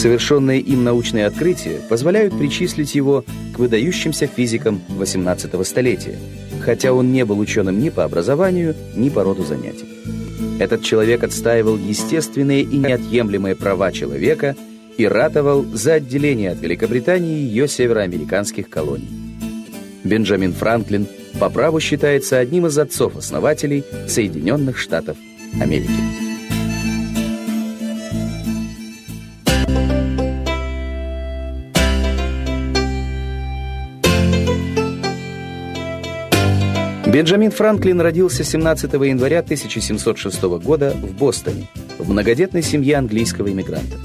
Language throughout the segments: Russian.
Совершенные им научные открытия позволяют причислить его к выдающимся физикам 18 столетия, хотя он не был ученым ни по образованию, ни по роду занятий. Этот человек отстаивал естественные и неотъемлемые права человека и ратовал за отделение от Великобритании ее североамериканских колоний. Бенджамин Франклин по праву считается одним из отцов-основателей Соединенных Штатов Америки. Бенджамин Франклин родился 17 января 1706 года в Бостоне, в многодетной семье английского иммигранта.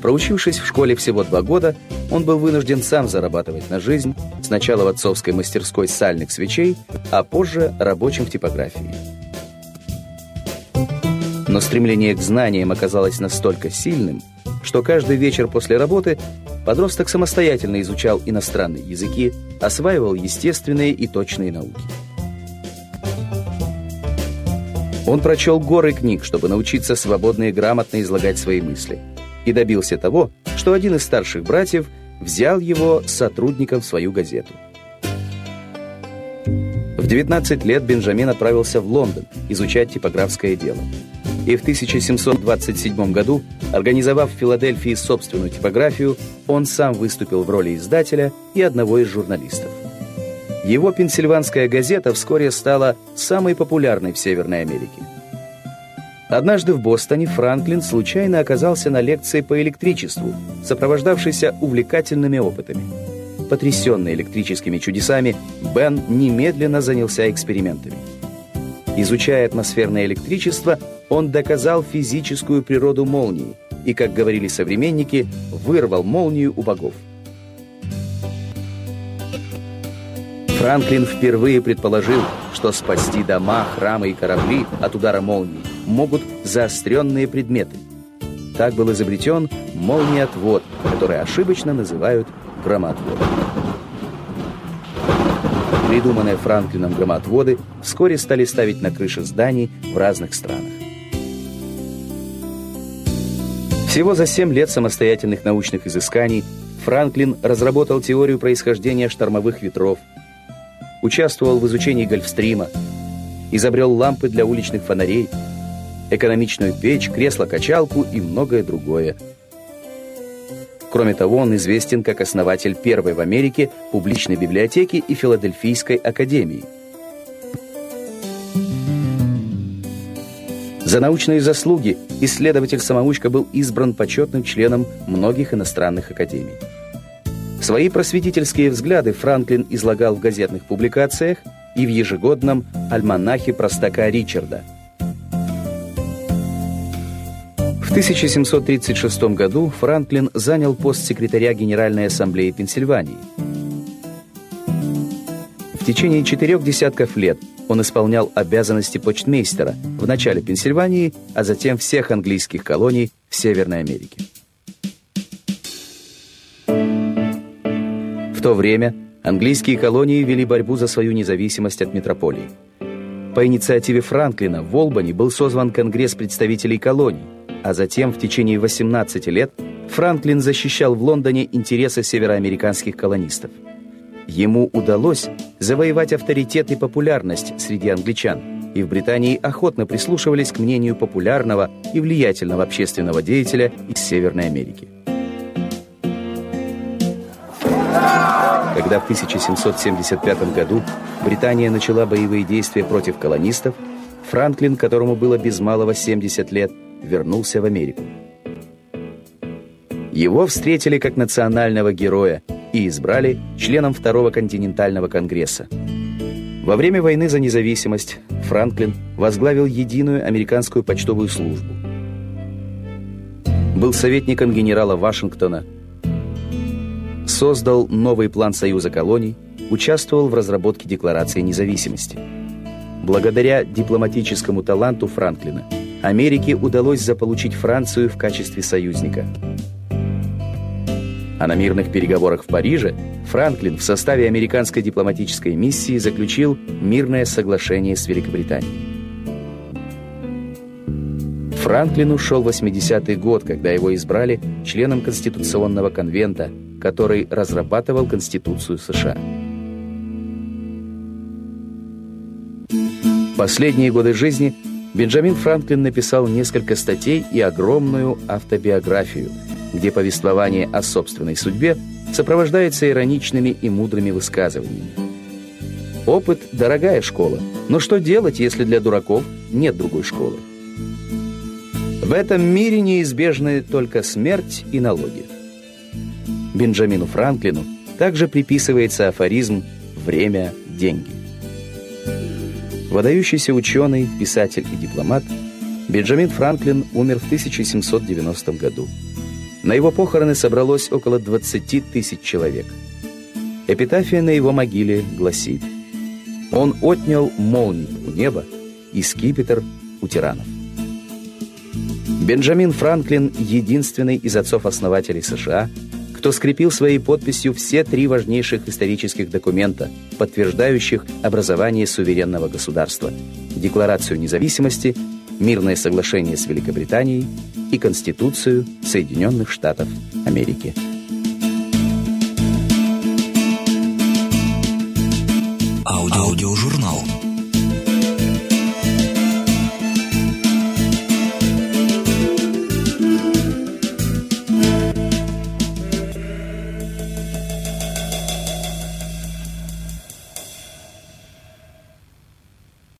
Проучившись в школе всего два года, он был вынужден сам зарабатывать на жизнь, сначала в отцовской мастерской сальных свечей, а позже рабочим в типографии. Но стремление к знаниям оказалось настолько сильным, что каждый вечер после работы подросток самостоятельно изучал иностранные языки, осваивал естественные и точные науки. Он прочел горы книг, чтобы научиться свободно и грамотно излагать свои мысли. И добился того, что один из старших братьев взял его сотрудником в свою газету. В 19 лет Бенджамин отправился в Лондон изучать типографское дело. И в 1727 году, организовав в Филадельфии собственную типографию, он сам выступил в роли издателя и одного из журналистов. Его пенсильванская газета вскоре стала самой популярной в Северной Америке. Однажды в Бостоне Франклин случайно оказался на лекции по электричеству, сопровождавшейся увлекательными опытами. Потрясенный электрическими чудесами, Бен немедленно занялся экспериментами. Изучая атмосферное электричество, он доказал физическую природу молнии и, как говорили современники, вырвал молнию у богов. Франклин впервые предположил, что спасти дома, храмы и корабли от удара молнии могут заостренные предметы. Так был изобретен молниеотвод, который ошибочно называют громоотводом. Придуманные Франклином громоотводы вскоре стали ставить на крыши зданий в разных странах. Всего за 7 лет самостоятельных научных изысканий Франклин разработал теорию происхождения штормовых ветров, участвовал в изучении Гольфстрима, изобрел лампы для уличных фонарей, экономичную печь, кресло-качалку и многое другое. Кроме того, он известен как основатель первой в Америке публичной библиотеки и Филадельфийской академии. За научные заслуги исследователь-самоучка был избран почетным членом многих иностранных академий. Свои просветительские взгляды Франклин излагал в газетных публикациях и в ежегодном альманахе простака Ричарда. В 1736 году Франклин занял пост секретаря Генеральной ассамблеи Пенсильвании. В течение четырех десятков лет он исполнял обязанности почтмейстера в начале Пенсильвании, а затем всех английских колоний в Северной Америке. То время английские колонии вели борьбу за свою независимость от метрополии. По инициативе Франклина в Олбани был созван Конгресс представителей колоний, а затем в течение 18 лет Франклин защищал в Лондоне интересы североамериканских колонистов. Ему удалось завоевать авторитет и популярность среди англичан, и в Британии охотно прислушивались к мнению популярного и влиятельного общественного деятеля из Северной Америки. Когда в 1775 году Британия начала боевые действия против колонистов, Франклин, которому было без малого 70 лет, вернулся в Америку. Его встретили как национального героя и избрали членом Второго континентального конгресса. Во время войны за независимость Франклин возглавил единую американскую почтовую службу. Был советником генерала Вашингтона – создал новый план Союза колоний, участвовал в разработке Декларации независимости. Благодаря дипломатическому таланту Франклина Америке удалось заполучить Францию в качестве союзника. А на мирных переговорах в Париже Франклин в составе американской дипломатической миссии заключил мирное соглашение с Великобританией. Франклину шел 80-й год, когда его избрали членом Конституционного конвента, который разрабатывал Конституцию США. Последние годы жизни Бенджамин Франклин написал несколько статей и огромную автобиографию, где повествование о собственной судьбе сопровождается ироничными и мудрыми высказываниями. Опыт – дорогая школа, но что делать, если для дураков нет другой школы? В этом мире неизбежны только смерть и налоги. Бенджамину Франклину также приписывается афоризм «время – деньги». Выдающийся ученый, писатель и дипломат, Бенджамин Франклин умер в 1790 году. На его похороны собралось около 20 тысяч человек. Эпитафия на его могиле гласит «Он отнял молнии у неба и скипетр у тиранов». Бенджамин Франклин – единственный из отцов-основателей США – кто скрепил своей подписью все три важнейших исторических документа, подтверждающих образование суверенного государства – Декларацию независимости, Мирное соглашение с Великобританией и Конституцию Соединенных Штатов Америки. Аудиожурнал.